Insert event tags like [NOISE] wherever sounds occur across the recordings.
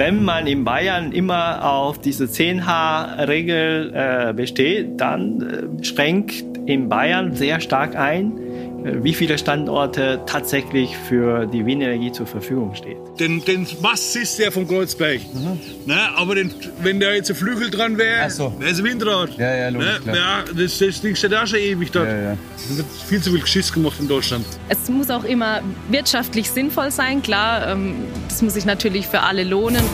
wenn man in Bayern immer auf diese 10H-Regel äh, besteht, dann äh, schränkt in Bayern sehr stark ein, wie viele Standorte tatsächlich für die Windenergie zur Verfügung steht. Den, den Mast du ja vom Kreuzberg. Mhm. Ne, aber den, wenn da jetzt ein Flügel dran wäre, so. wäre es ein Windrad. Ja, ja, logisch, ne? ja, das, das Ding steht auch schon ewig dort. Ja, ja. Es wird viel zu viel Geschiss gemacht in Deutschland. Es muss auch immer wirtschaftlich sinnvoll sein, klar. Ähm, das muss sich natürlich für alle lohnen.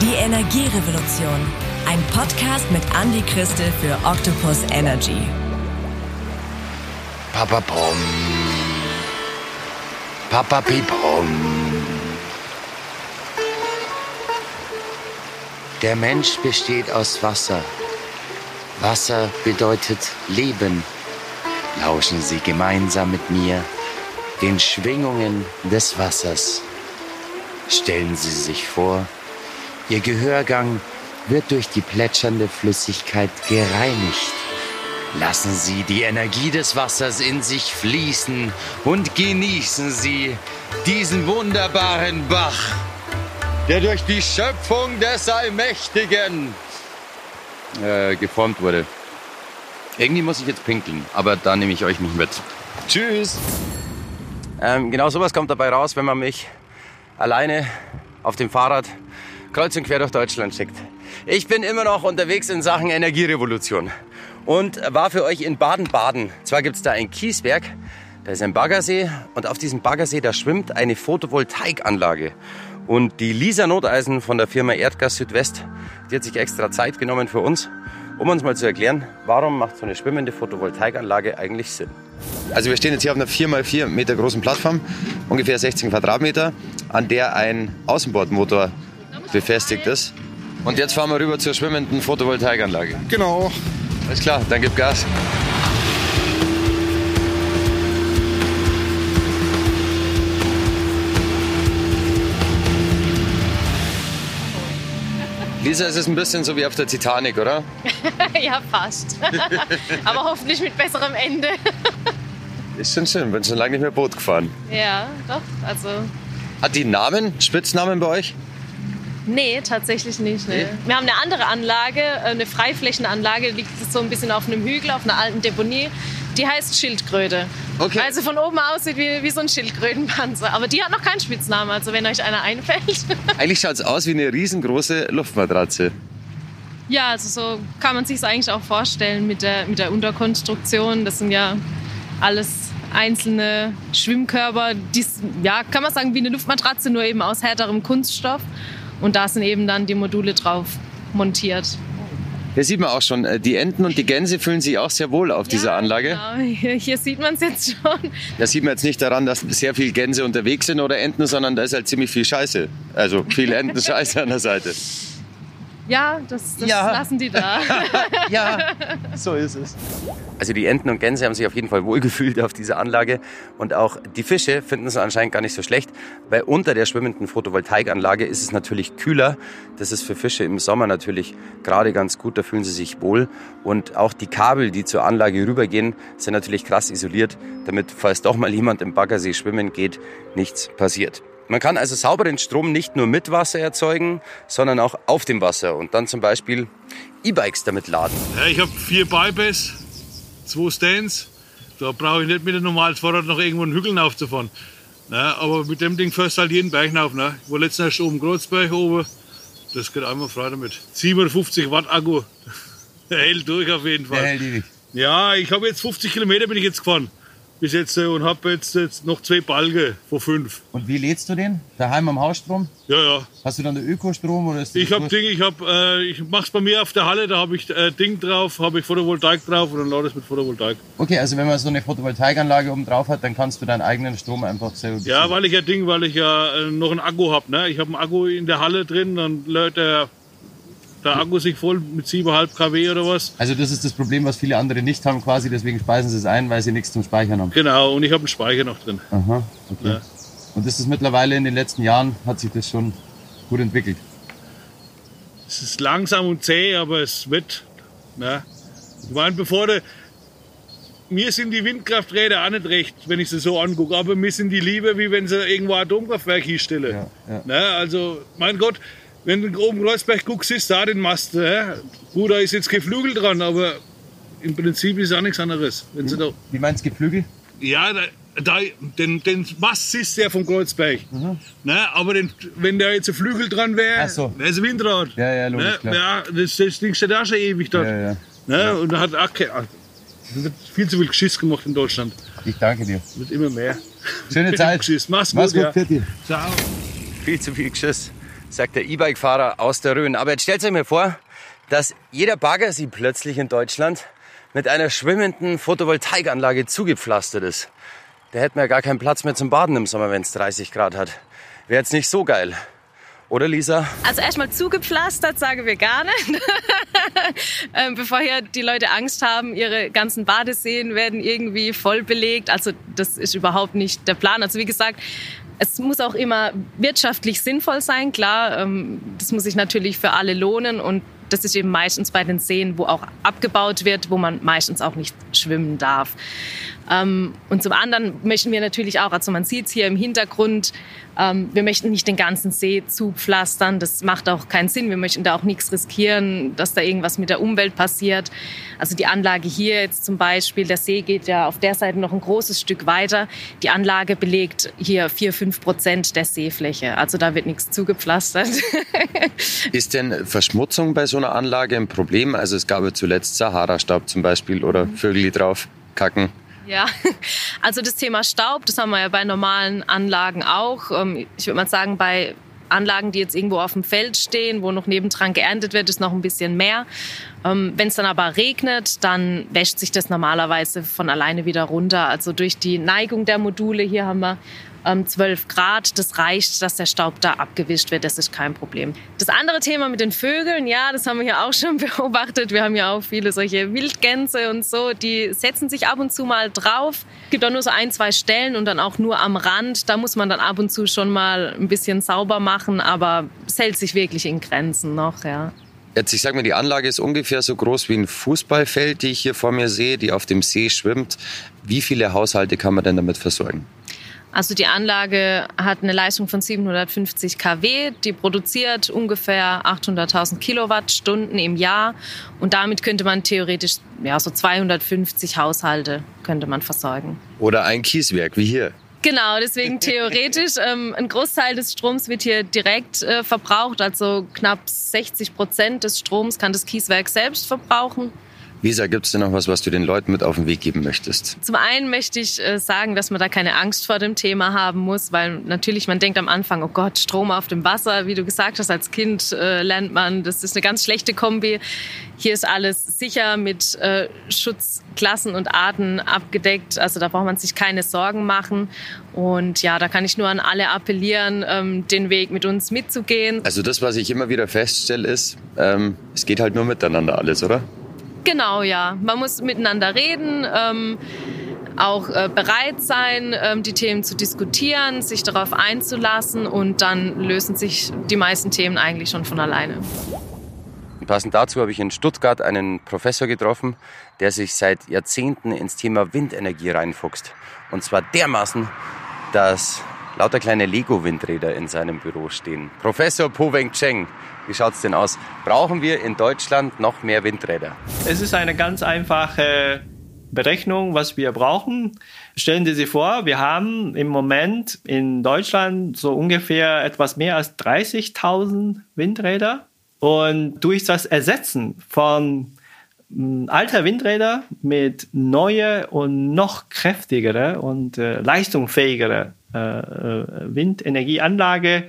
Die Energierevolution. Ein Podcast mit Andy Christel für Octopus Energy. Papa Pom. Papa Pipom. Der Mensch besteht aus Wasser. Wasser bedeutet Leben. Lauschen Sie gemeinsam mit mir den Schwingungen des Wassers. Stellen Sie sich vor, Ihr Gehörgang wird durch die plätschernde Flüssigkeit gereinigt. Lassen Sie die Energie des Wassers in sich fließen und genießen Sie diesen wunderbaren Bach, der durch die Schöpfung des Allmächtigen äh, geformt wurde. Irgendwie muss ich jetzt pinkeln, aber da nehme ich euch nicht mit. Tschüss! Ähm, genau sowas kommt dabei raus, wenn man mich alleine auf dem Fahrrad kreuz und quer durch Deutschland schickt. Ich bin immer noch unterwegs in Sachen Energierevolution und war für euch in Baden-Baden. Zwar gibt es da ein Kieswerk, da ist ein Baggersee und auf diesem Baggersee, da schwimmt eine Photovoltaikanlage. Und die Lisa Noteisen von der Firma Erdgas Südwest, die hat sich extra Zeit genommen für uns, um uns mal zu erklären, warum macht so eine schwimmende Photovoltaikanlage eigentlich Sinn. Also wir stehen jetzt hier auf einer 4x4 Meter großen Plattform, ungefähr 16 Quadratmeter, an der ein Außenbordmotor befestigt ist. Und jetzt fahren wir rüber zur schwimmenden Photovoltaikanlage. Genau. Alles klar, dann gib Gas. Lisa, es ist ein bisschen so wie auf der Titanic, oder? [LAUGHS] ja, fast. [LAUGHS] Aber hoffentlich mit besserem Ende. [LAUGHS] ist schon schön, bin schon lange nicht mehr Boot gefahren. Ja, doch. Also. Hat die Namen, Spitznamen bei euch? Nee, tatsächlich nicht. Nee. Wir haben eine andere Anlage, äh, eine Freiflächenanlage, liegt so ein bisschen auf einem Hügel, auf einer alten Deponie. Die heißt Schildkröte. Okay. Also von oben aussieht wie, wie so ein Schildkrötenpanzer. Aber die hat noch keinen Spitznamen, also wenn euch einer einfällt. [LAUGHS] Eigentlich schaut es aus wie eine riesengroße Luftmatratze. Ja, also so kann man sich es eigentlich auch vorstellen mit der, mit der Unterkonstruktion. Das sind ja alles einzelne Schwimmkörper. Die, ja, kann man sagen, wie eine Luftmatratze, nur eben aus härterem Kunststoff. Und da sind eben dann die Module drauf montiert. Hier sieht man auch schon, äh, die Enten und die Gänse fühlen sich auch sehr wohl auf ja, dieser Anlage. Genau. [LAUGHS] Hier, hier sieht man es jetzt schon. Da sieht man jetzt nicht daran, dass sehr viele Gänse unterwegs sind oder Enten, sondern da ist halt ziemlich viel Scheiße. Also viel [LAUGHS] Enten-Scheiße an der Seite. Ja, das, das ja. lassen die da. [LAUGHS] ja, so ist es. Also die Enten und Gänse haben sich auf jeden Fall wohlgefühlt auf dieser Anlage und auch die Fische finden es anscheinend gar nicht so schlecht, weil unter der schwimmenden Photovoltaikanlage ist es natürlich kühler. Das ist für Fische im Sommer natürlich gerade ganz gut, da fühlen sie sich wohl und auch die Kabel, die zur Anlage rübergehen, sind natürlich krass isoliert, damit falls doch mal jemand im Baggersee schwimmen geht, nichts passiert. Man kann also sauberen Strom nicht nur mit Wasser erzeugen, sondern auch auf dem Wasser und dann zum Beispiel E-Bikes damit laden. Ja, ich habe vier Bypass, zwei Stands. Da brauche ich nicht mit einem normalen Fahrrad noch irgendwo einen Hügel aufzufahren. Ja, aber mit dem Ding fährst du halt jeden Berg auf. Ne? Ich war letztens erst oben Kreuzberg oben. Das geht einmal frei damit. 750 Watt Akku. [LAUGHS] Der hält durch auf jeden Fall. Der hält ewig. Ja, ich habe jetzt 50 Kilometer bin ich jetzt gefahren bis jetzt äh, und habe jetzt, jetzt noch zwei Balge von fünf. Und wie lädst du den? Daheim am Hausstrom? Ja, ja. Hast du dann den Ökostrom oder ist Ich habe Ding, ich habe, äh, ich mach's bei mir auf der Halle, da habe ich äh, Ding drauf, habe ich Photovoltaik drauf und dann lade es mit Photovoltaik. Okay, also wenn man so eine Photovoltaikanlage oben drauf hat, dann kannst du deinen eigenen Strom einfach selber Ja, weil ich ja Ding, weil ich ja äh, noch einen Akku habe. Ne? Ich habe einen Akku in der Halle drin, dann lädt der der Akku sich voll mit 7,5 kW oder was. Also das ist das Problem, was viele andere nicht haben quasi, deswegen speisen sie es ein, weil sie nichts zum Speichern haben. Genau, und ich habe einen Speicher noch drin. Aha, okay. Ja. Und das ist mittlerweile in den letzten Jahren, hat sich das schon gut entwickelt. Es ist langsam und zäh, aber es wird. Ja. Ich meine, bevor du, mir sind die Windkrafträder auch nicht recht, wenn ich sie so angucke, aber mir sind die lieber, wie wenn sie irgendwo ein Atomkraftwerk hinstellen. Ja, ja. Ne, also, mein Gott, wenn du oben Kreuzberg guckst, siehst du da den Mast. Ne? Gut, da ist jetzt kein Flügel dran, aber im Prinzip ist es auch nichts anderes. Wenn sie da, Wie meinst du Geflügel? ja, da, da, den, den Mast siehst du ja vom Kreuzberg. Ne, aber den, wenn da jetzt ein Flügel dran wäre, so. wäre es ein Windrad. Ja, ja, logisch, ne? klar. ja, das, das Ding steht auch schon ewig dort. Ja, ja. Ne? Und da hat auch kein, wird viel zu viel Geschiss gemacht in Deutschland. Ich danke dir. Wird immer mehr. Schöne Zeit. Geschiss. Mach's gut, Mach's gut, ja. Pitti. Ciao. Viel zu viel Geschiss, sagt der E-Bike-Fahrer aus der Rhön. Aber jetzt stellt euch mir vor, dass jeder Bagger sie plötzlich in Deutschland mit einer schwimmenden Photovoltaikanlage zugepflastert ist. Da hätten wir ja gar keinen Platz mehr zum Baden im Sommer, wenn es 30 Grad hat. Wäre jetzt nicht so geil. Oder Lisa? Also erstmal zugepflastert, sagen wir gar nicht. [LAUGHS] ähm, bevor hier die Leute Angst haben, ihre ganzen Badeseen werden irgendwie voll belegt. Also das ist überhaupt nicht der Plan. Also wie gesagt, es muss auch immer wirtschaftlich sinnvoll sein, klar. Ähm, das muss sich natürlich für alle lohnen und das ist eben meistens bei den Seen, wo auch abgebaut wird, wo man meistens auch nicht schwimmen darf. Ähm, und zum anderen möchten wir natürlich auch, also man sieht es hier im Hintergrund, ähm, wir möchten nicht den ganzen See zupflastern. Das macht auch keinen Sinn. Wir möchten da auch nichts riskieren, dass da irgendwas mit der Umwelt passiert. Also die Anlage hier jetzt zum Beispiel, der See geht ja auf der Seite noch ein großes Stück weiter. Die Anlage belegt hier vier, fünf Prozent der Seefläche. Also da wird nichts zugepflastert. [LAUGHS] Ist denn Verschmutzung bei so einer Anlage ein Problem? Also es gab ja zuletzt Sahara-Staub zum Beispiel oder Vögel, die drauf kacken. Ja, [LAUGHS] also das Thema Staub, das haben wir ja bei normalen Anlagen auch. Ähm, Ich würde mal sagen, bei Anlagen, die jetzt irgendwo auf dem Feld stehen, wo noch nebendran geerntet wird, ist noch ein bisschen mehr. Wenn es dann aber regnet, dann wäscht sich das normalerweise von alleine wieder runter. Also durch die Neigung der Module, hier haben wir ähm, 12 Grad, das reicht, dass der Staub da abgewischt wird, das ist kein Problem. Das andere Thema mit den Vögeln, ja, das haben wir hier auch [LAUGHS] schon beobachtet. Wir haben ja auch viele solche Wildgänse und so, die setzen sich ab und zu mal drauf. Es gibt auch nur so ein, zwei Stellen und dann auch nur am Rand. Da muss man dann ab und zu schon mal ein bisschen sauber machen, aber es hält sich wirklich in Grenzen noch, ja. Jetzt, ich sag mal, die Anlage ist ungefähr so groß wie ein Fußballfeld, die ich hier vor mir sehe, die auf dem See schwimmt. Wie viele Haushalte kann man denn damit versorgen? Also die Anlage hat eine Leistung von 750 kW, die produziert ungefähr 800.000 Kilowattstunden im Jahr und damit könnte man theoretisch ja so 250 Haushalte könnte man versorgen. Oder ein Kieswerk wie hier. Genau, deswegen [LAUGHS] theoretisch ähm, ein Großteil des Stroms wird hier direkt äh, verbraucht, also knapp 60 Prozent des Stroms kann das Kieswerk selbst verbrauchen. Lisa, gibt es denn noch was, was du den Leuten mit auf den Weg geben möchtest? Zum einen möchte ich äh, sagen, dass man da keine Angst vor dem Thema haben muss, weil natürlich man denkt am Anfang, oh Gott, Strom auf dem Wasser, wie du gesagt hast, als Kind äh, lernt man, das ist eine ganz schlechte Kombi. Hier ist alles sicher mit äh, Schutzklassen und Arten abgedeckt, also da braucht man sich keine Sorgen machen. Und ja, da kann ich nur an alle appellieren, ähm, den Weg mit uns mitzugehen. Also das, was ich immer wieder feststelle, ist, ähm, es geht halt nur miteinander alles, oder? Genau, ja. Man muss miteinander reden, ähm, auch äh, bereit sein, ähm, die Themen zu diskutieren, sich darauf einzulassen und dann lösen sich die meisten Themen eigentlich schon von alleine. Passend dazu habe ich in Stuttgart einen Professor getroffen, der sich seit Jahrzehnten ins Thema Windenergie reinfuchst. Und zwar dermaßen, dass lauter kleine Lego-Windräder in seinem Büro stehen. Professor Po Weng Cheng, wie schaut's denn aus? Brauchen wir in Deutschland noch mehr Windräder? Es ist eine ganz einfache Berechnung, was wir brauchen. Stellen Sie sich vor, wir haben im Moment in Deutschland so ungefähr etwas mehr als 30.000 Windräder. Und durch das Ersetzen von mh, alter Windräder mit neue und noch kräftigere und äh, leistungsfähigere äh, äh, Windenergieanlage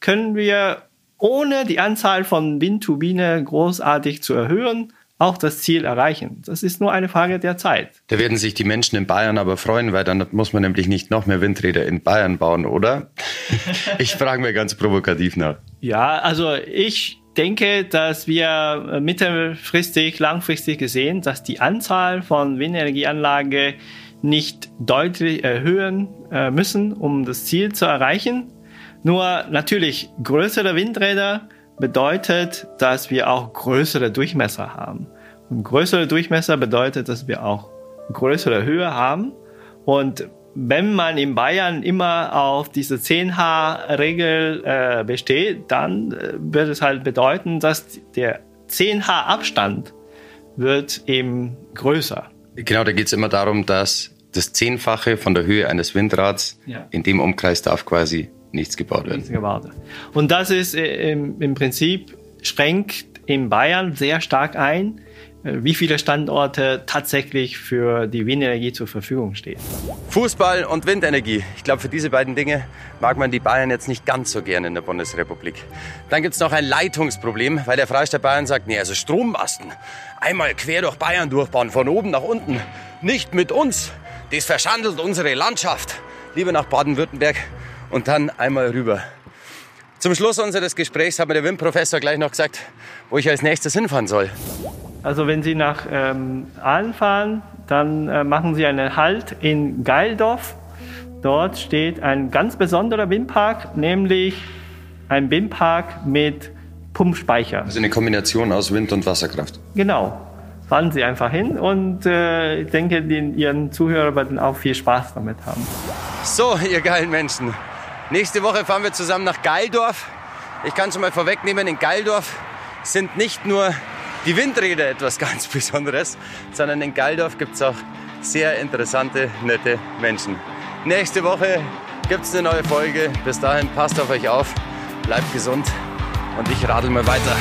können wir ohne die Anzahl von Windturbinen großartig zu erhöhen, auch das Ziel erreichen. Das ist nur eine Frage der Zeit. Da werden sich die Menschen in Bayern aber freuen, weil dann muss man nämlich nicht noch mehr Windräder in Bayern bauen, oder? [LAUGHS] ich frage mir ganz provokativ nach. Ja, also ich denke, dass wir mittelfristig, langfristig gesehen, dass die Anzahl von Windenergieanlagen nicht deutlich erhöhen äh, müssen, um das Ziel zu erreichen. Nur natürlich größere Windräder bedeutet, dass wir auch größere Durchmesser haben. Und größere Durchmesser bedeutet, dass wir auch größere Höhe haben. Und wenn man in Bayern immer auf diese 10H-Regel äh, besteht, dann äh, wird es halt bedeuten, dass der 10H-Abstand wird eben größer. Genau, da geht es immer darum, dass das Zehnfache von der Höhe eines Windrads ja. in dem Umkreis darf quasi nichts gebaut werden. Nichts gebaut. Und das ist äh, im, Prinzip schränkt in Bayern sehr stark ein, wie viele Standorte tatsächlich für die Windenergie zur Verfügung stehen. Fußball und Windenergie. Ich glaube, für diese beiden Dinge mag man die Bayern jetzt nicht ganz so gerne in der Bundesrepublik. Dann gibt es noch ein Leitungsproblem, weil der Freistaat Bayern sagt, nee, also Strommasten, einmal quer durch Bayern durchbauen, von oben nach unten, nicht mit uns. Das verschandelt unsere Landschaft. Lieber nach Baden-Württemberg und dann einmal rüber. Zum Schluss unseres Gesprächs hat mir der Windprofessor gleich noch gesagt, wo ich als nächstes hinfahren soll. Also wenn Sie nach ähm, Aalen fahren, dann äh, machen Sie einen Halt in Geildorf. Dort steht ein ganz besonderer Windpark, nämlich ein Windpark mit Pumpspeicher. Also eine Kombination aus Wind- und Wasserkraft. Genau. Fahren Sie einfach hin und äh, ich denke, den, Ihren Zuhörer werden auch viel Spaß damit haben. So, ihr geilen Menschen. Nächste Woche fahren wir zusammen nach Geildorf. Ich kann schon mal vorwegnehmen, in Geildorf sind nicht nur die Windräder etwas ganz Besonderes, sondern in Geildorf gibt es auch sehr interessante, nette Menschen. Nächste Woche gibt es eine neue Folge. Bis dahin passt auf euch auf, bleibt gesund und ich radel mal weiter.